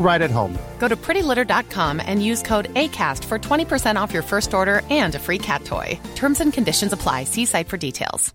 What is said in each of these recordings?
right at home. Go to prettylitter.com and use code ACAST for 20% off your first order and a free cat toy. Terms and conditions apply. See site for details.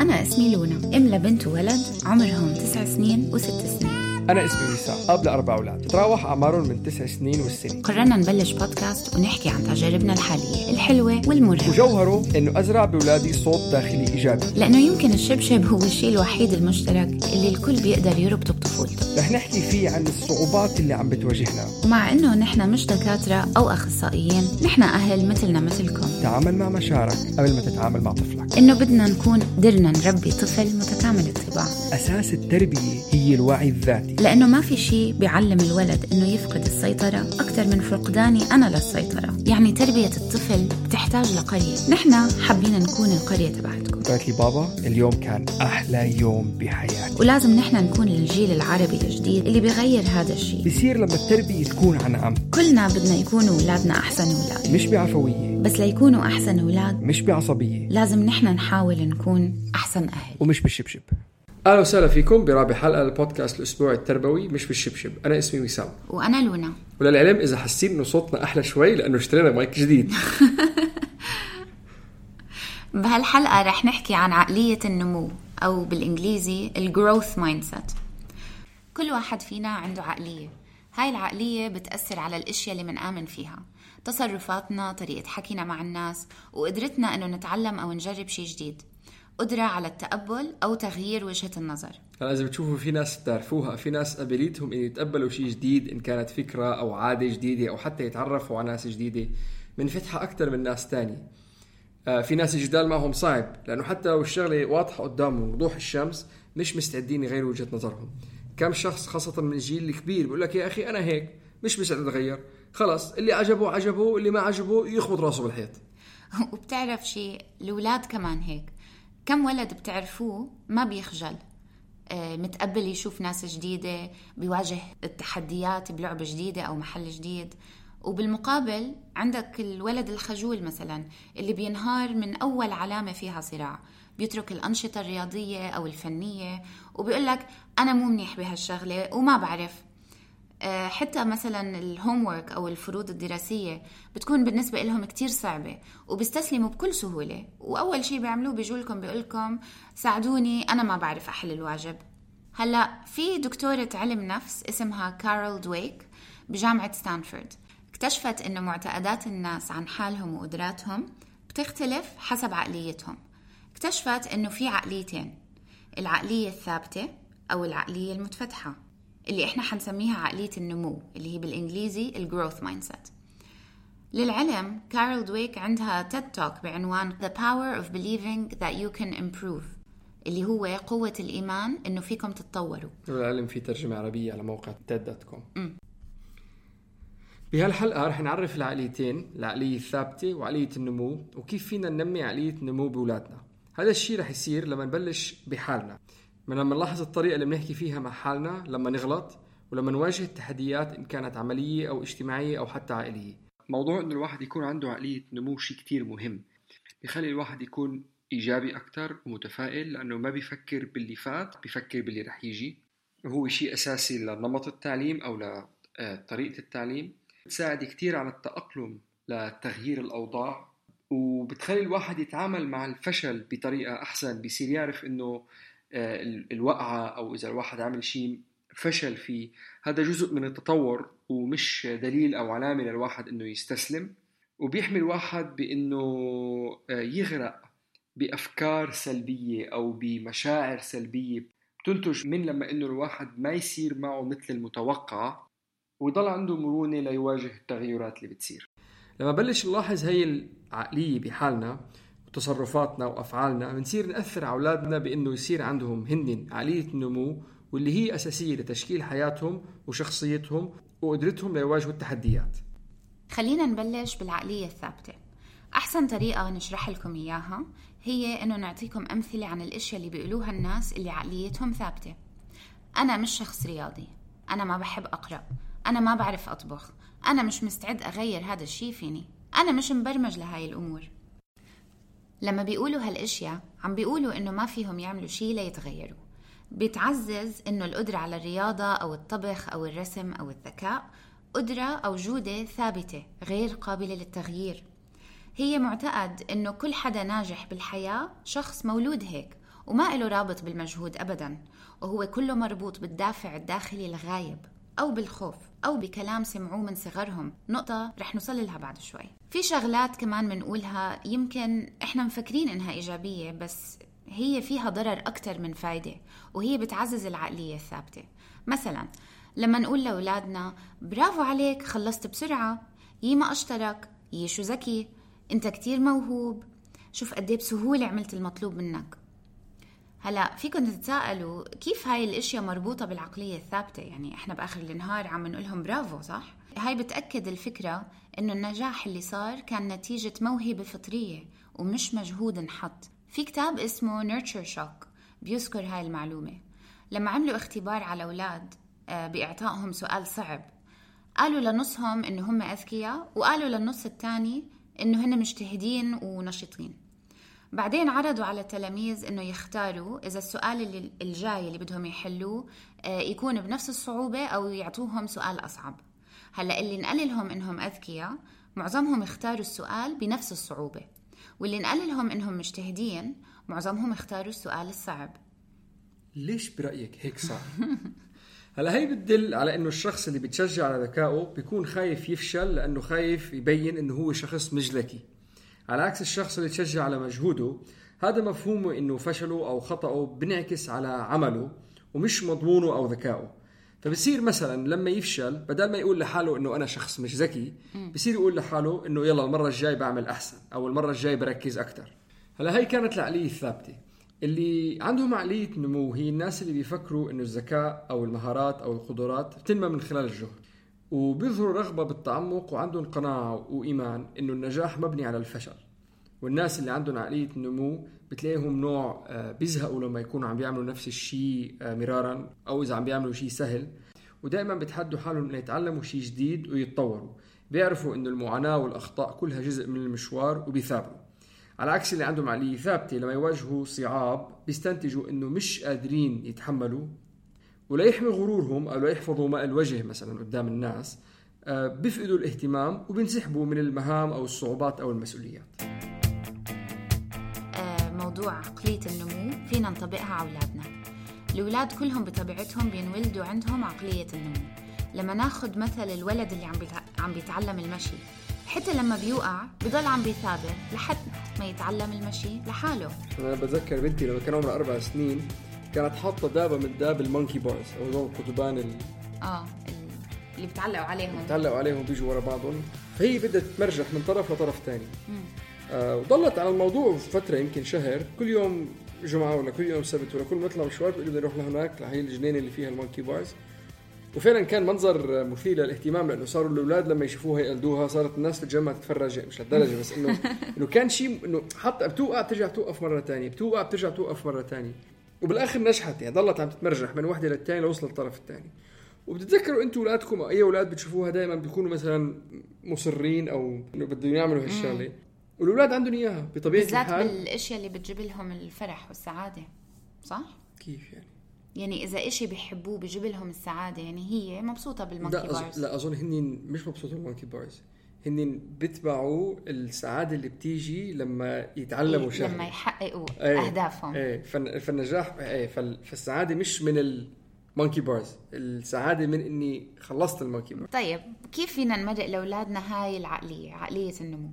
أنا اسمي لونا أم لبنت وولد عمرهم تسع سنين وست سنين أنا اسمي وسام أب لأربع أولاد تتراوح أعمارهم من تسع سنين والسنة قررنا نبلش بودكاست ونحكي عن تجاربنا الحالية الحلوة والمرهقة. وجوهره إنه أزرع بأولادي صوت داخلي إيجابي. لأنه يمكن الشبشب هو الشيء الوحيد المشترك اللي الكل بيقدر يربطه بطفولته. رح نحكي فيه عن الصعوبات اللي عم بتواجهنا. ومع إنه نحن مش دكاترة أو أخصائيين نحن أهل مثلنا مثلكم. تعامل مع مشاعرك قبل ما تتعامل مع طفلك. إنه بدنا نكون قدرنا نربي طفل متكامل الطباع. أساس التربية هي الوعي الذاتي. لأنه ما في شيء بيعلم الولد إنه يفقد السيطرة أكثر من فقداني أنا للسيطرة. يعني تربية الطفل بتحتاج لقرية. نحن حابين نكون القرية تبعتكم. قالت لي بابا اليوم كان أحلى يوم بحياتي. ولازم نحن نكون الجيل العربي الجديد اللي بيغير هذا الشيء بصير لما التربية تكون عن عم. كلنا بدنا يكونوا أولادنا أحسن أولاد. مش بعفوية. بس ليكونوا أحسن أولاد مش بعصبية. لازم نحن نحاول نكون أحسن أهل. ومش بالشبشب. أهلا وسهلا فيكم برابع حلقة للبودكاست الأسبوعي التربوي مش بالشبشب. أنا اسمي وسام. وأنا لونا. وللعلم إذا حاسين إنه صوتنا أحلى شوي لأنه اشترينا مايك جديد. بهالحلقة رح نحكي عن عقلية النمو أو بالإنجليزي ال growth mindset كل واحد فينا عنده عقلية. هاي العقلية بتأثر على الأشياء اللي منآمن فيها. تصرفاتنا طريقة حكينا مع الناس وقدرتنا أنه نتعلم أو نجرب شيء جديد. قدرة على التقبل أو تغيير وجهة النظر. هلا اذا بتشوفوا في ناس بتعرفوها في ناس قابليتهم إن يتقبلوا شيء جديد إن كانت فكرة أو عادة جديدة أو حتى يتعرفوا على ناس جديدة منفتحه أكثر من ناس تانية. آه في ناس الجدال معهم صعب لأنه حتى لو الشغلة واضحة قدامهم وضوح الشمس مش مستعدين يغيروا وجهة نظرهم. كم شخص خاصة من الجيل الكبير بيقول لك يا أخي أنا هيك مش مستعد أتغير. خلص اللي عجبه عجبه اللي ما عجبه يخبط راسه بالحيط. وبتعرف شيء الأولاد كمان هيك. كم ولد بتعرفوه ما بيخجل. آه، متقبل يشوف ناس جديدة بيواجه التحديات بلعبة جديدة أو محل جديد. وبالمقابل عندك الولد الخجول مثلا اللي بينهار من أول علامة فيها صراع. بيترك الأنشطة الرياضية أو الفنية وبيقول لك أنا مو منيح بهالشغلة وما بعرف. حتى مثلا ال homework أو الفروض الدراسية بتكون بالنسبة لهم كتير صعبة وبيستسلموا بكل سهولة. وأول شيء بيعملوه بيجوا لكم بيقول لكم ساعدوني أنا ما بعرف أحل الواجب. هلأ في دكتورة علم نفس اسمها كارول دويك بجامعة ستانفورد اكتشفت إنه معتقدات الناس عن حالهم وقدراتهم بتختلف حسب عقليتهم. اكتشفت إنه في عقليتين العقلية الثابتة أو العقلية المتفتحة. اللي إحنا حنسميها عقلية النمو اللي هي بالإنجليزي ال growth mindset للعلم كارول دويك عندها TED Talk بعنوان The Power of Believing That You Can Improve اللي هو قوة الإيمان إنه فيكم تتطوروا. والعلم في ترجمة عربية على موقع TED dot com بهالحلقة رح نعرف العقليتين العقلية الثابتة وعقلية النمو وكيف فينا ننمي عقلية النمو بأولادنا هذا الشيء رح يصير لما نبلش بحالنا. من لما نلاحظ الطريقة اللي بنحكي فيها مع حالنا لما نغلط ولما نواجه التحديات إن كانت عملية أو اجتماعية أو حتى عائلية. موضوع إنه الواحد يكون عنده عقلية نمو شيء كتير مهم. بيخلي الواحد يكون إيجابي أكتر ومتفائل لأنه ما بيفكر باللي فات بيفكر باللي رح يجي. وهو شيء أساسي لنمط التعليم أو لطريقة التعليم. بتساعد كتير على التأقلم لتغيير الأوضاع. وبتخلي الواحد يتعامل مع الفشل بطريقة أحسن بيصير يعرف إنه آه، الوقعة أو إذا الواحد عمل شيء فشل فيه هذا جزء من التطور ومش دليل أو علامة للواحد إنه يستسلم. وبيحمي الواحد بإنه آه، يغرق بأفكار سلبية أو بمشاعر سلبية بتنتج من لما إنه الواحد ما يصير معه مثل المتوقع ويضل عنده مرونة ليواجه التغيرات اللي بتصير. لما بلش نلاحظ هي العقلية بحالنا وتصرفاتنا وأفعالنا بنصير نأثر على أولادنا بأنه يصير عندهم هن عقلية النمو واللي هي أساسية لتشكيل حياتهم وشخصيتهم وقدرتهم ليواجهوا التحديات خلينا نبلش بالعقلية الثابتة. أحسن طريقة نشرح لكم إياها هي إنه نعطيكم أمثلة عن الأشياء اللي بيقولوها الناس اللي عقليتهم ثابتة. أنا مش شخص رياضي. أنا ما بحب أقرأ. أنا ما بعرف أطبخ. أنا مش مستعد أغير هذا الشي فيني. أنا مش مبرمج لهاي الأمور. لما بيقولوا هالأشياء عم بيقولوا إنه ما فيهم يعملوا شي ليتغيروا بيتعزز إنه القدرة على الرياضة أو الطبخ أو الرسم أو الذكاء قدرة أو جودة ثابتة غير قابلة للتغيير. هي معتقد إنه كل حدا ناجح بالحياة شخص مولود هيك وما له رابط بالمجهود أبدا وهو كله مربوط بالدافع الداخلي الغايب. أو بالخوف أو بكلام سمعوه من صغرهم. نقطة رح نوصل لها بعد شوي. في شغلات كمان منقولها يمكن إحنا مفكرين إنها إيجابية بس هي فيها ضرر أكتر من فايدة وهي بتعزز العقلية الثابتة. مثلا لما نقول لأولادنا برافو عليك خلصت بسرعة يي ما أشترك يي شو ذكي أنت كتير موهوب شوف قد بسهولة عملت المطلوب منك. هلا فيكم تتساءلوا كيف هاي الإشياء مربوطة بالعقلية الثابتة؟ يعني إحنا بآخر النهار عم نقول لهم برافو صح؟ هاي بتأكد الفكرة إنه النجاح اللي صار كان نتيجة موهبة فطرية ومش مجهود انحط. في كتاب اسمه Nurture Shock بيذكر هاي المعلومة. لما عملوا اختبار على أولاد آه، بإعطائهم سؤال صعب. قالوا لنصهم إنه هم أذكياء وقالوا للنص الثاني إنه هن مجتهدين ونشيطين بعدين عرضوا على التلاميذ إنه يختاروا إذا السؤال اللي الجاي اللي بدهم يحلوه آه، يكون بنفس الصعوبة أو يعطوهم سؤال أصعب. هلأ اللي انقال لهم إنهم أذكياء معظمهم اختاروا السؤال بنفس الصعوبة. واللي انقال لهم إنهم مجتهدين معظمهم اختاروا السؤال الصعب. ليش برأيك هيك صار؟ هلأ هي بتدل على إنه الشخص اللي بتشجع على ذكائه بيكون خايف يفشل لأنه خايف يبين إنه هو شخص مش ذكي على عكس الشخص اللي تشجع على مجهوده هذا مفهومه إنه فشله أو خطأه بنعكس على عمله ومش مضمونه أو ذكائه. فبصير مثلا لما يفشل بدل ما يقول لحاله إنه أنا شخص مش ذكي بصير يقول لحاله إنه يلا المرة الجاي بعمل أحسن أو المرة الجاي بركز أكثر هلا هي كانت العقلية الثابتة. اللي عندهم عقلية نمو هي الناس اللي بيفكروا إنه الذكاء أو المهارات أو القدرات بتنمى من خلال الجهد. وبيظهروا رغبة بالتعمق وعندهم قناعة وإيمان إنه النجاح مبني على الفشل. والناس اللي عندهم عقلية نمو بتلاقيهم نوع آه، بيزهقوا لما يكونوا عم بيعملوا نفس الشيء آه، مرارا أو إذا عم بيعملوا شيء سهل. ودائما بتحدوا حالهم إنه يتعلموا شيء جديد ويتطوروا. بيعرفوا إنه المعاناة والأخطاء كلها جزء من المشوار وبيثابروا. على عكس اللي عندهم عقلية ثابتة لما يواجهوا صعاب بيستنتجوا إنه مش قادرين يتحملوا وليحمي غرورهم أو ليحفظوا ماء الوجه مثلا قدام الناس آه، بيفقدوا الاهتمام وبينسحبوا من المهام أو الصعوبات أو المسؤوليات. آه، موضوع عقلية النمو فينا نطبقها على أولادنا. الأولاد كلهم بطبيعتهم بينولدوا عندهم عقلية النمو. لما ناخد مثل الولد اللي عم عم بيتعلم المشي حتى لما بيوقع بضل عم بيثابر لحد ما يتعلم المشي لحاله. أنا بتذكر بنتي لما كان عمرها أربع سنين كانت حاطة دابة من داب ال monkey bars أو هذول القضبان ال... آه اللي بتعلقوا عليهم. بتعلقوا عليهم بيجوا ورا بعضهم. فهي بدها تتمرجح من طرف لطرف ثاني آه وضلت على الموضوع فترة يمكن شهر. كل يوم جمعة ولا كل يوم سبت ولا كل ما يطلع مشوار بيقول بدي أروح لهناك لهي الجنينة اللي فيها ال monkey bars وفعلا كان منظر مثير للاهتمام لأنه صاروا الأولاد لما يشوفوها يقلدوها صارت الناس تتجمع تتفرج مش لهالدرجة بس انه إنه كان شيء إنه حتى بتوقع بترجع توقف مرة ثانية بتوقع بترجع توقف مرة ثانية وبالآخر نجحت يعني ضلت عم تتمرجح من وحدة للثانيه لوصل للطرف الثاني وبتتذكروا أنتم أولادكم أو أي أولاد بتشوفوها دائما بيكونوا مثلا مصرين أو إنه بدهم يعملوا هالشغلة. والأولاد عندهم إياها بطبيعة بالذات الحال بالذات بالإشياء اللي بتجيب لهم الفرح والسعادة صح؟ كيف يعني؟ يعني إذا إشي بيحبوه بيجيب لهم السعادة يعني هي مبسوطة بال monkey لا bars لا أظن هن مش مبسوطة بال monkey bars هن بيتبعوا السعادة اللي بتيجي لما يتعلموا شغله لما يحققوا إيه أهدافهم. إيه فالنجاح إيه فالسعادة مش من ال monkey bars السعادة من إني خلصت ال monkey bars طيب كيف فينا نمرق لأولادنا هاي العقلية عقلية النمو؟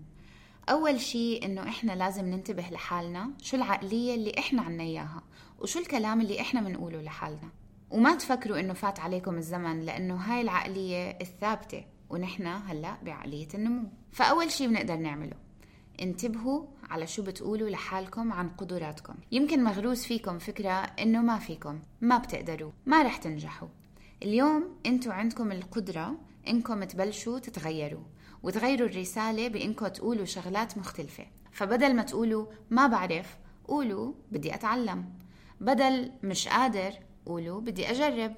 أول شيء إنه إحنا لازم ننتبه لحالنا شو العقلية اللي إحنا عنا إياها وشو الكلام اللي إحنا بنقوله لحالنا. وما تفكروا إنه فات عليكم الزمن لأنه هاي العقلية الثابتة. ونحن هلا بعقلية النمو. فأول شيء بنقدر نعمله انتبهوا على شو بتقولوا لحالكم عن قدراتكم. يمكن مغروس فيكم فكرة إنه ما فيكم ما بتقدروا ما رح تنجحوا. اليوم إنتوا عندكم القدرة إنكم تبلشوا تتغيروا وتغيروا الرسالة بإنكم تقولوا شغلات مختلفة. فبدل ما تقولوا ما بعرف قولوا بدي أتعلم. بدل مش قادر قولوا بدي أجرب.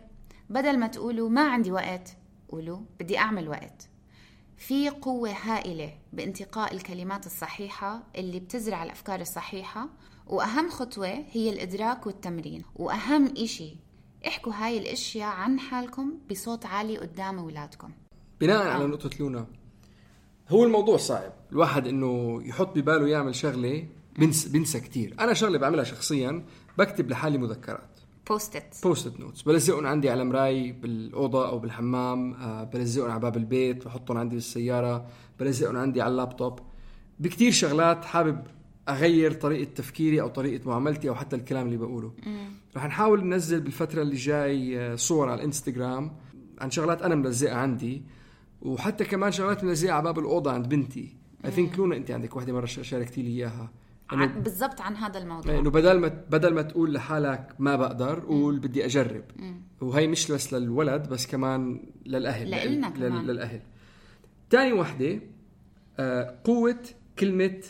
بدل ما تقولوا ما عندي وقت قولوا بدي أعمل وقت. في قوة هائلة بانتقاء الكلمات الصحيحة اللي بتزرع الأفكار الصحيحة وأهم خطوة هي الإدراك والتمرين. وأهم إشي احكوا هاي الأشياء عن حالكم بصوت عالي قدام أولادكم. بناء على نقطة لونا هو الموضوع صعب. الواحد إنه يحط بباله يعمل شغلة بنسى بنسى كثير أنا شغلة بعملها شخصيا بكتب لحالي مذكرات. Post-it post notes بلزقهم عندي على مراي بالأوضة أو بالحمام آه، بلزقهم على باب البيت بحطهم عندي بالسيارة بلزقهم عندي على اللابتوب. بكتير شغلات حابب أغير طريقة تفكيري أو طريقة معاملتي أو حتى الكلام اللي بقوله. رح نحاول ننزل بالفترة اللي جاي آه، صور على الإنستغرام عن شغلات أنا ملزقها عندي. وحتى كمان شغلات ملزقها على باب الأوضة عند بنتي. اي ثينك لونا أنت عندك وحدة مرة شاركتي لي إياها. بالضبط عن هذا الموضوع. إنه بدل ما بدل ما تقول لحالك ما بقدر قول بدي أجرب. وهي مش بس للولد بس كمان للأهل. لإلنا كمان. للأهل. ثاني وحدة آه قوة كلمة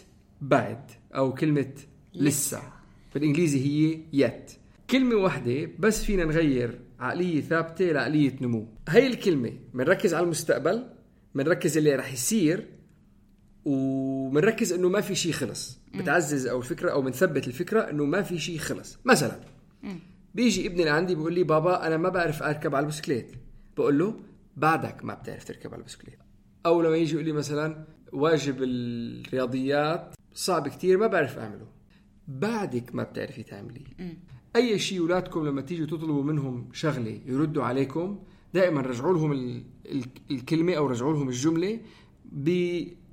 بعد أو كلمة لسه. بالإنجليزي هي يت كلمة واحدة بس فينا نغير عقلية ثابتة لعقلية نمو. هي الكلمة بنركز على المستقبل بنركز اللي رح يصير وبنركز إنه ما في شيء خلص. بتعزز أو الفكرة أو بنثبت الفكرة إنه ما في شيء خلص. مثلا بيجي ابني لعندي بيقول لي بابا أنا ما بعرف أركب على البسكليت. بقول له بعدك ما بتعرف تركب على البسكليت. أو لما يجي يقول لي مثلا واجب الرياضيات صعب كتير ما بعرف أعمله. بعدك ما بتعرفي تعمليه. أي شيء اولادكم لما تيجوا تطلبوا منهم شغلة يردوا عليكم دائما رجعوا لهم ال- ال- الكلمة أو رجعوا لهم الجملة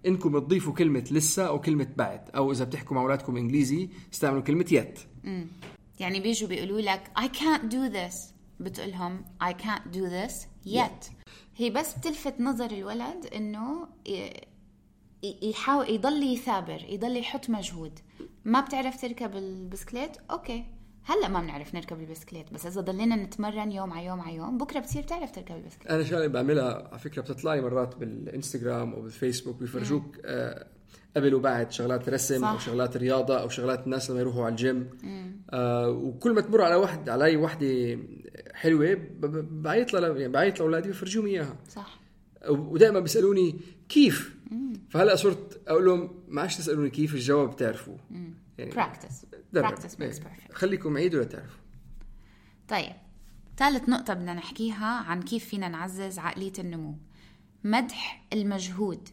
بانكم تضيفوا كلمة لسه أو كلمة بعد أو إذا بتحكوا مع أولادكم إنجليزي استعملوا كلمة يت. يعني بيجوا بيقولوا لك I can't do this. بتقول لهم I can't do this yet. هي بس بتلفت نظر الولد إنه يحاول يضل يثابر يضل يحط مجهود. ما بتعرف تركب البسكليت؟ okay. هلا ما بنعرف نركب البسكليت بس إذا ضلينا نتمرن يوم على يوم على يوم بكرة بتصير تعرف تركب البسكليت. أنا شغلة بعملها على فكرة بتطلع لي مرات بالإنستغرام أو بالفيسبوك بيفرجوك آه قبل وبعد شغلات رسم صح. أو شغلات رياضة أو شغلات الناس لما يروحوا على الجيم. آه وكل ما تمر على واحد علي وحده حلوة بعيط لها يعني بعيط لأولادي بفرجيهم إياها. صح. ودائما بيسألوني كيف؟ فهلأ صرت أقول لهم ما عادش تسألوني كيف الجواب بتعرفوا يعني practice makes إيه. perfect. خليكم عيدوا لتعرفوا طيب ثالث نقطة بدنا نحكيها عن كيف فينا نعزز عقلية النمو. مدح المجهود.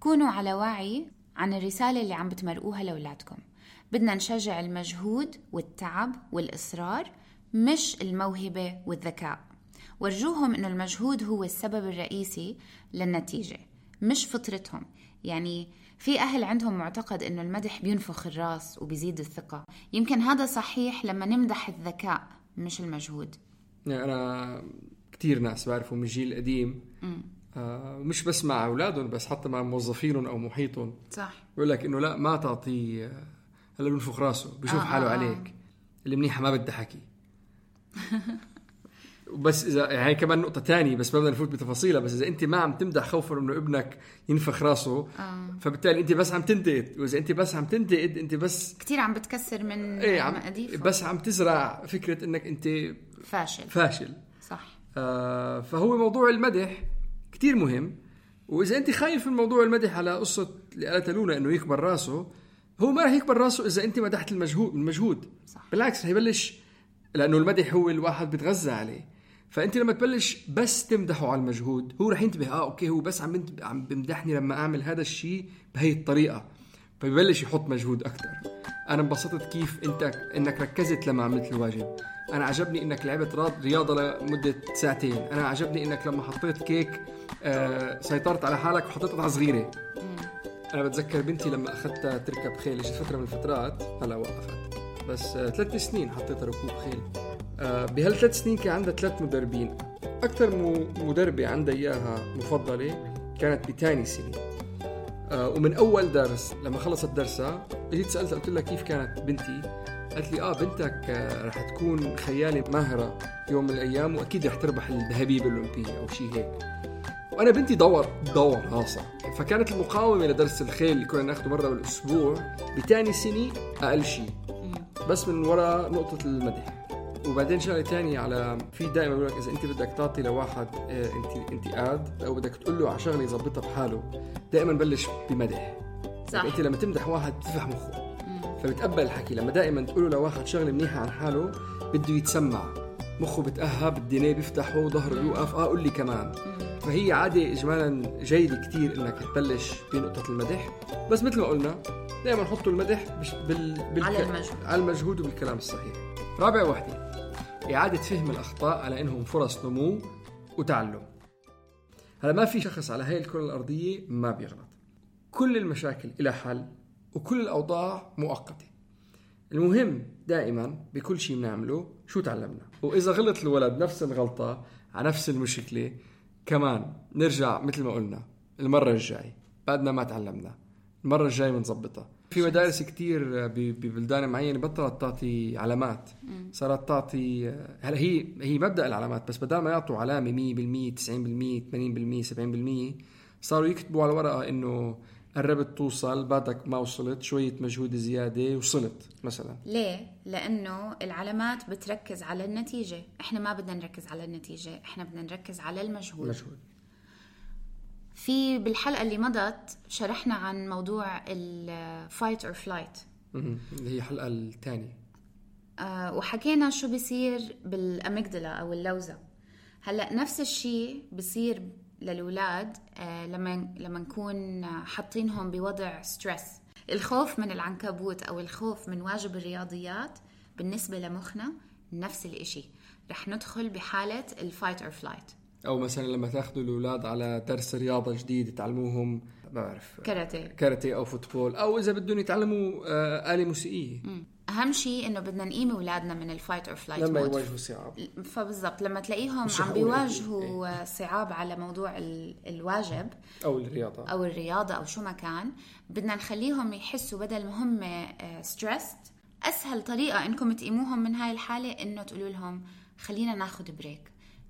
كونوا على وعي عن الرسالة اللي عم بتمرقوها لأولادكم. بدنا نشجع المجهود والتعب والإصرار مش الموهبة والذكاء. ورجوهم إنه المجهود هو السبب الرئيسي للنتيجة مش فطرتهم. يعني في أهل عندهم معتقد إنه المدح بينفخ الرأس وبيزيد الثقة. يمكن هذا صحيح لما نمدح الذكاء مش المجهود. يعني أنا كثير ناس بعرفوا من الجيل القديم آه مش بس مع أولادهم بس حتى مع موظفينهم أو محيطهم. صح. بيقول لك إنه لا ما تعطيه آه، هلا بنفخ راسه بشوف آه، حاله آه، آه. عليك. اللي منيحة ما بدها حكي بس اذا يعني كمان نقطة تانية بس ما بدنا نفوت بتفاصيلها بس إذا أنت ما عم تمدح خوفا إنه ابنك ينفخ راسه آه. فبالتالي أنت بس عم تنتقد وإذا أنت بس عم تنتقد أنت بس كتير عم بتكسر من إيه عم بس عم تزرع فكرة إنك أنت فاشل. فاشل. صح. آه، فهو موضوع المدح كتير مهم وإذا أنت خايف من موضوع المدح على قصة اللي قالتها لونا إنه يكبر راسه هو ما رح يكبر راسه إذا أنت مدحت المجهود المجهود. صح. بالعكس رح يبلش لأنه المدح هو الواحد بتغذى عليه. فأنت لما تبلش بس تمدحه على المجهود هو رح ينتبه آه okay هو بس عم عم بمدحني لما أعمل هذا الشيء بهي الطريقة فبيبلش يحط مجهود أكثر أنا انبسطت كيف أنت إنك ركزت لما عملت الواجب. أنا عجبني إنك لعبت رياضة لمدة ساعتين. أنا عجبني إنك لما حطيت كيك آه سيطرت على حالك وحطيت قطعة صغيرة. أنا بتذكر بنتي لما اخذتها تركب خيل اجت فترة من الفترات؟ هلا وقفت. بس آه ثلاث سنين حطيتها ركوب خيل. بهالثلاث سنين كان عندها ثلاث مدربين. أكثر مدربة عندها إياها مفضلة كانت بتاني سنة. آه ومن أول درس لما خلصت درسها جيت سألتها قلت لها كيف كانت بنتي؟ قالت لي آه بنتك آه رح تكون خيالة ماهرة يوم من الأيام وأكيد رح تربح الذهبية بالأولمبية أو شيء هيك. وأنا بنتي دور دور راسها فكانت المقاومة لدرس الخيل اللي كنا ناخده مرة بالأسبوع بتاني سنة أقل شيء بس من وراء نقطة المدح. وبعدين شغلة تانية على في دائما بيقول لك إذا أنت بدك تعطي لواحد آه، أنت انتقاد أو بدك تقول له على شغلة يظبطها بحاله دائما بلش بمدح. صح. أنت لما تمدح واحد بتفتح مخه فبتقبل الحكي. لما دائما تقول له لواحد شغلة منيحة عن حاله بده يتسمع. مخه بتأهب الدنيا بيفتحه ظهره بيوقف. آه قول لي كمان. فهي عادة إجمالا جيدة كتير إنك تبلش بنقطة المدح. بس مثل ما قلنا دائما حطوا المدح بال... بال... على المجهود. على المجهود وبالكلام الصحيح. رابع وحدة إعادة فهم الأخطاء على إنهم فرص نمو وتعلم. هلا ما في شخص على هاي الكرة الأرضية ما بيغلط. كل المشاكل إلى حل وكل الأوضاع مؤقتة. المهم دائما بكل شيء بنعمله شو تعلمنا؟ وإذا غلط الولد نفس الغلطة على نفس المشكلة كمان نرجع مثل ما قلنا المرة الجاي بعدنا ما تعلمنا المرة الجاي بنظبطها في مدارس كتير ب- ببلدان معينة بطلت تعطي علامات. صارت تعطي هلا هي هي مبدأ العلامات بس بدل ما يعطوا علامة 100% 90% 80% 70% صاروا يكتبوا على الورقه إنه قربت توصل بعدك ما وصلت شوية مجهود زيادة وصلت مثلا. ليه؟ لأنه العلامات بتركز على النتيجة. إحنا ما بدنا نركز على النتيجة إحنا بدنا نركز على المجهود. مجهود في بالحلقة اللي مضت شرحنا عن موضوع ال fight or flight. اللي هي الحلقة الثانية آه، وحكينا شو بيصير بال amygdala أو اللوزة. هلأ نفس الشيء بصير للأولاد آه، لما لما نكون حاطينهم بوضع stress الخوف من العنكبوت أو الخوف من واجب الرياضيات بالنسبة لمخنا نفس الإشي. رح ندخل بحالة ال fight or flight أو مثلا لما تأخذوا الأولاد على درس رياضة جديد تعلموهم ما بعرف كاراتيه. كاراتيه أو football أو إذا بدهم يتعلموا آه، آلة موسيقية. أهم شيء إنه بدنا نقيم أولادنا من ال fight or flight لما mode يواجهوا صعاب. فبالضبط لما تلاقيهم عم بيواجهوا صعاب على موضوع ال- الواجب أو الرياضة. أو الرياضة أو شو ما كان بدنا نخليهم يحسوا بدل ما هم stressed أسهل طريقة إنكم تقيموهم من هاي الحالة إنه تقولوا لهم خلينا ناخذ break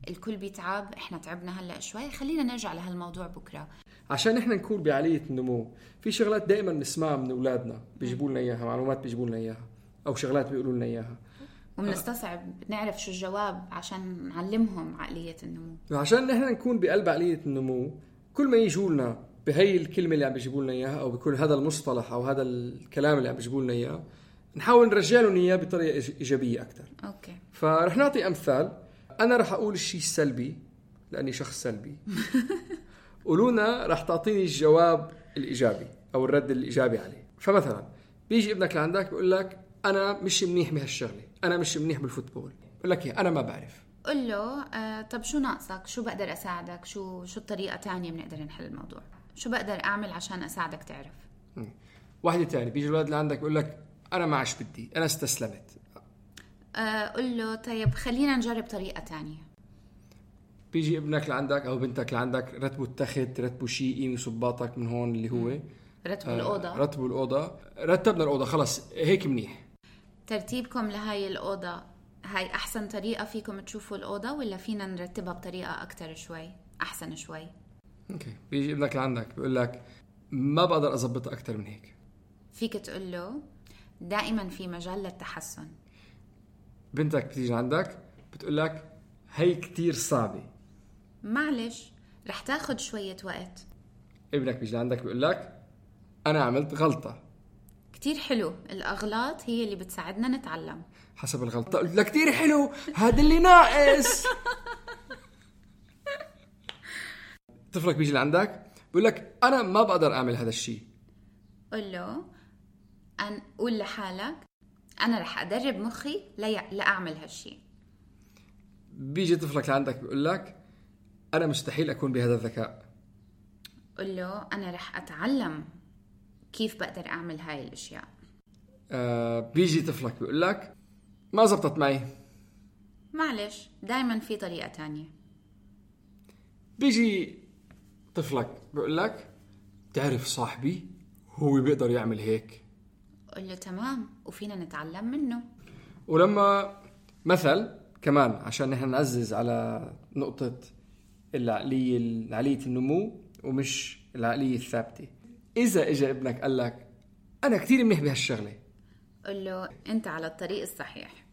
الكل بيتعب إحنا تعبنا هلأ شوي خلينا نرجع لهالموضوع بكرة. عشان إحنا نكون بعقلية النمو في شغلات دائما نسمعها من أولادنا بيجيبوا لنا إياها معلومات بيجيبوا لنا إياها أو شغلات بيقولوا لنا إياها. وبنستصعب نعرف شو الجواب عشان نعلمهم عقلية النمو. عشان نحن نكون بقلب عقلية النمو كل ما يجوا لنا بهي الكلمة اللي عم بيجيبوا لنا إياها أو بكل هذا المصطلح أو هذا الكلام اللي عم بيجيبوا لنا إياه نحاول نرجع لهم إياه بطريقة إيج- إيجابية أكثر okay. فرح نعطي أمثال أنا رح أقول الشيء السلبي لأني شخص سلبي. ولونا رح تعطيني الجواب الإيجابي أو الرد الإيجابي عليه. فمثلا بيجي ابنك لعندك بيقول لك أنا مش منيح بهالشغلة أنا مش منيح بال football. بقول لك إيه، أنا ما بعرف. قل له آه طب شو ناقصك؟ شو بقدر أساعدك؟ شو شو الطريقة تانية بنقدر نحل الموضوع؟ شو بقدر أعمل عشان أساعدك تعرف؟ واحدة تاني بيجي الولد لعندك بيقول لك أنا ما عادش بدي أنا استسلمت. آه قل له طيب خلينا نجرب طريقة تانية. بيجي ابنك لعندك أو بنتك لعندك رتبوا التخت رتبوا شيء قيموا صباطك من هون اللي هو رتبوا آه، الأوضة. رتبوا الأوضة. رتبنا الأوضة خلص هيك منيح. ترتيبكم لهاي الأوضة هاي أحسن طريقة فيكم تشوفوا الأوضة ولا فينا نرتبها بطريقة أكثر شوي أحسن شوي؟ أوكي. بيجي ابنك لعندك بيقول لك ما بقدر أظبطها أكثر من هيك. فيك تقول له دائما في مجال للتحسن. بنتك بتيجي عندك بتقول لك هي كتير صعبة. معلش رح تاخد شوية وقت. ابنك بيجي عندك بيقول لك أنا عملت غلطة. كتير حلو الأغلاط هي اللي بتساعدنا نتعلم. حسب الغلطة قلت لك كتير حلو هذا اللي ناقص. طفلك بيجي لعندك بيقول لك أنا ما بقدر أعمل هذا الشيء قل له أن قول لحالك أنا رح أدرب مخي لي... لأعمل هالشي. بيجي طفلك لعندك بيقول لك أنا مستحيل أكون بهذا الذكاء. قل له أنا رح أتعلم كيف بقدر أعمل هاي الأشياء. آه بيجي طفلك بيقول لك ما زبطت معي. معلش دايما في طريقة تانية. بيجي طفلك بيقول لك تعرف صاحبي هو بيقدر يعمل هيك؟ قل له تمام وفينا نتعلم منه. ولما مثل كمان عشان نحن نعزز على نقطة العقلية عقلية النمو ومش العقلية الثابتة. إذا إجا ابنك قال لك أنا كتير منيح بهالشغلة. قل له أنت على الطريق الصحيح.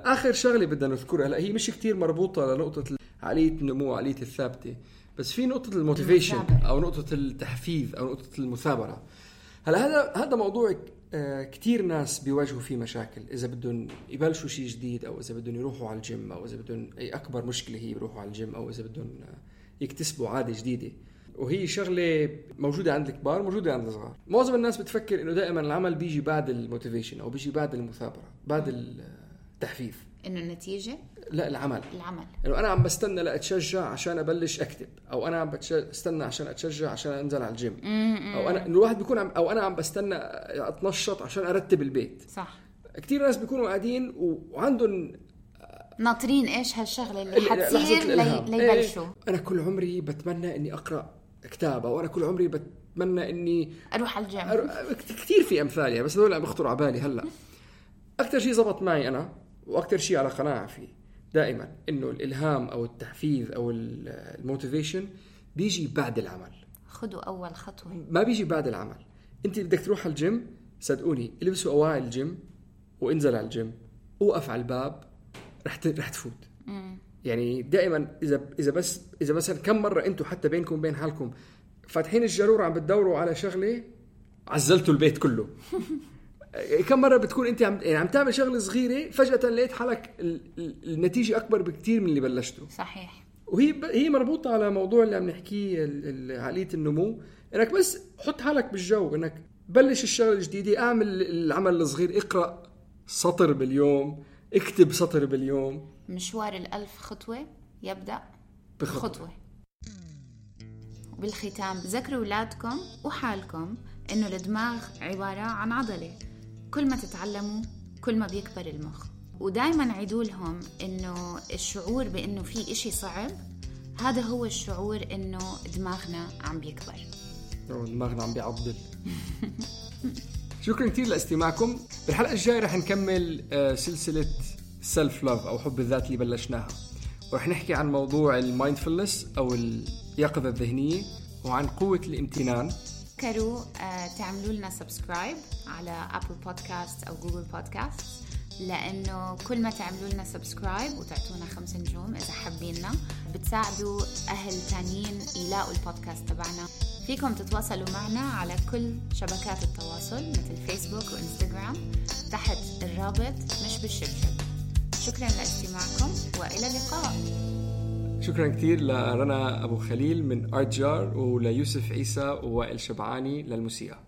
آخر شغلة بدنا نذكرها هلأ هي مش كتير مربوطة لنقطة عقلية النمو عقلية الثابتة بس في نقطة الموتيفيشن. أو نقطة التحفيز أو نقطة المثابرة. هلأ هذا هذا موضوع آه، كتير ناس بيواجهوا فيه مشاكل. إذا بدهم يبلشوا شيء جديد أو إذا بدهم يروحوا على الجيم أو إذا بدهم أي أكبر مشكلة هي يروحوا على الجيم أو إذا بدهم آه، يكتسبوا عادة جديدة. وهي شغلة موجودة عند الكبار موجودة عند الصغار. معظم الناس بتفكر إنه دائما العمل بيجي بعد ال motivation أو بيجي بعد المثابرة بعد التحفيز إنه النتيجة؟ لا العمل. العمل. إنه أنا عم بستنى لأتشجع عشان أبلش أكتب أو أنا عم بستنى عشان أتشجع عشان أنزل على الجيم. أو أنا الواحد بيكون عم أو أنا عم بستنى أتنشط عشان أرتب البيت. صح. كثير ناس بيكونوا قاعدين وعندهم ناطرين إيش هالشغلة اللي حتصير. لي... ليبلشوا إيه، أنا كل عمري بتمنى إني أقرأ كتاب أو أنا كل عمري بتمنى إني أروح على الجيم. أر- كثير في امثال يعني بس هذول عم بيخطروا على بالي هلأ. أكثر شيء زبط معي أنا وأكثر شيء على قناعه فيه دائما إنه الإلهام أو التحفيز أو ال- ال motivation بيجي بعد العمل. خذوا أول خطوة. ما بيجي بعد العمل. أنت بدك تروح على الجيم صدقوني البسوا أواعي الجيم وانزل على الجيم. وقف على الباب رح رح تفوت. يعني دائما إذا إذا بس إذا مثلا كم مرة أنتم حتى بينكم وبين حالكم فاتحين الجرور عم بتدوروا على شغلة عزلتوا البيت كله. كم مرة بتكون أنت عم يعني عم تعمل شغلة صغيرة فجأة لقيت حالك ال- ال- النتيجة أكبر بكثير من اللي بلشته. صحيح. وهي ب... هي مربوطة على موضوع اللي عم نحكيه ال- ال- عقلية النمو. إنك بس حط حالك بالجو إنك بلش الشغلة الجديدة اعمل العمل الصغير اقرأ سطر باليوم اكتب سطر باليوم. مشوار الألف خطوة يبدأ بخطوة. بخطوة. بالختام ذكروا أولادكم وحالكم إنه الدماغ عبارة عن عضلة. كل ما تتعلموا كل ما بيكبر المخ. ودايما عيدوا لهم إنه الشعور بإنه في إشي صعب هذا هو الشعور إنه دماغنا عم بيكبر. دماغنا عم بيعضل. شكرا كثير لاستماعكم. بالحلقة الجاية رح نكمل آه، سلسلة self love أو حب الذات اللي بلشناها. ورح نحكي عن موضوع ال mindfulness أو اليقظة الذهنية وعن قوة الامتنان. فكروا آه، تعملوا لنا subscribe على Apple Podcast أو Google Podcast لأنه كل ما تعملوا لنا subscribe وتعطونا خمس نجوم إذا حابيننا بتساعدوا أهل تانيين يلاقوا البودكاست تبعنا. فيكم تتواصلوا معنا على كل شبكات التواصل مثل فيسبوك وانستغرام تحت الرابط مش بالشبشب. شكرا لاستماعكم وإلى اللقاء. شكرا كثير لرنا أبو خليل من ارت جار وليوسف عيسى ووائل شبعاني للموسيقى.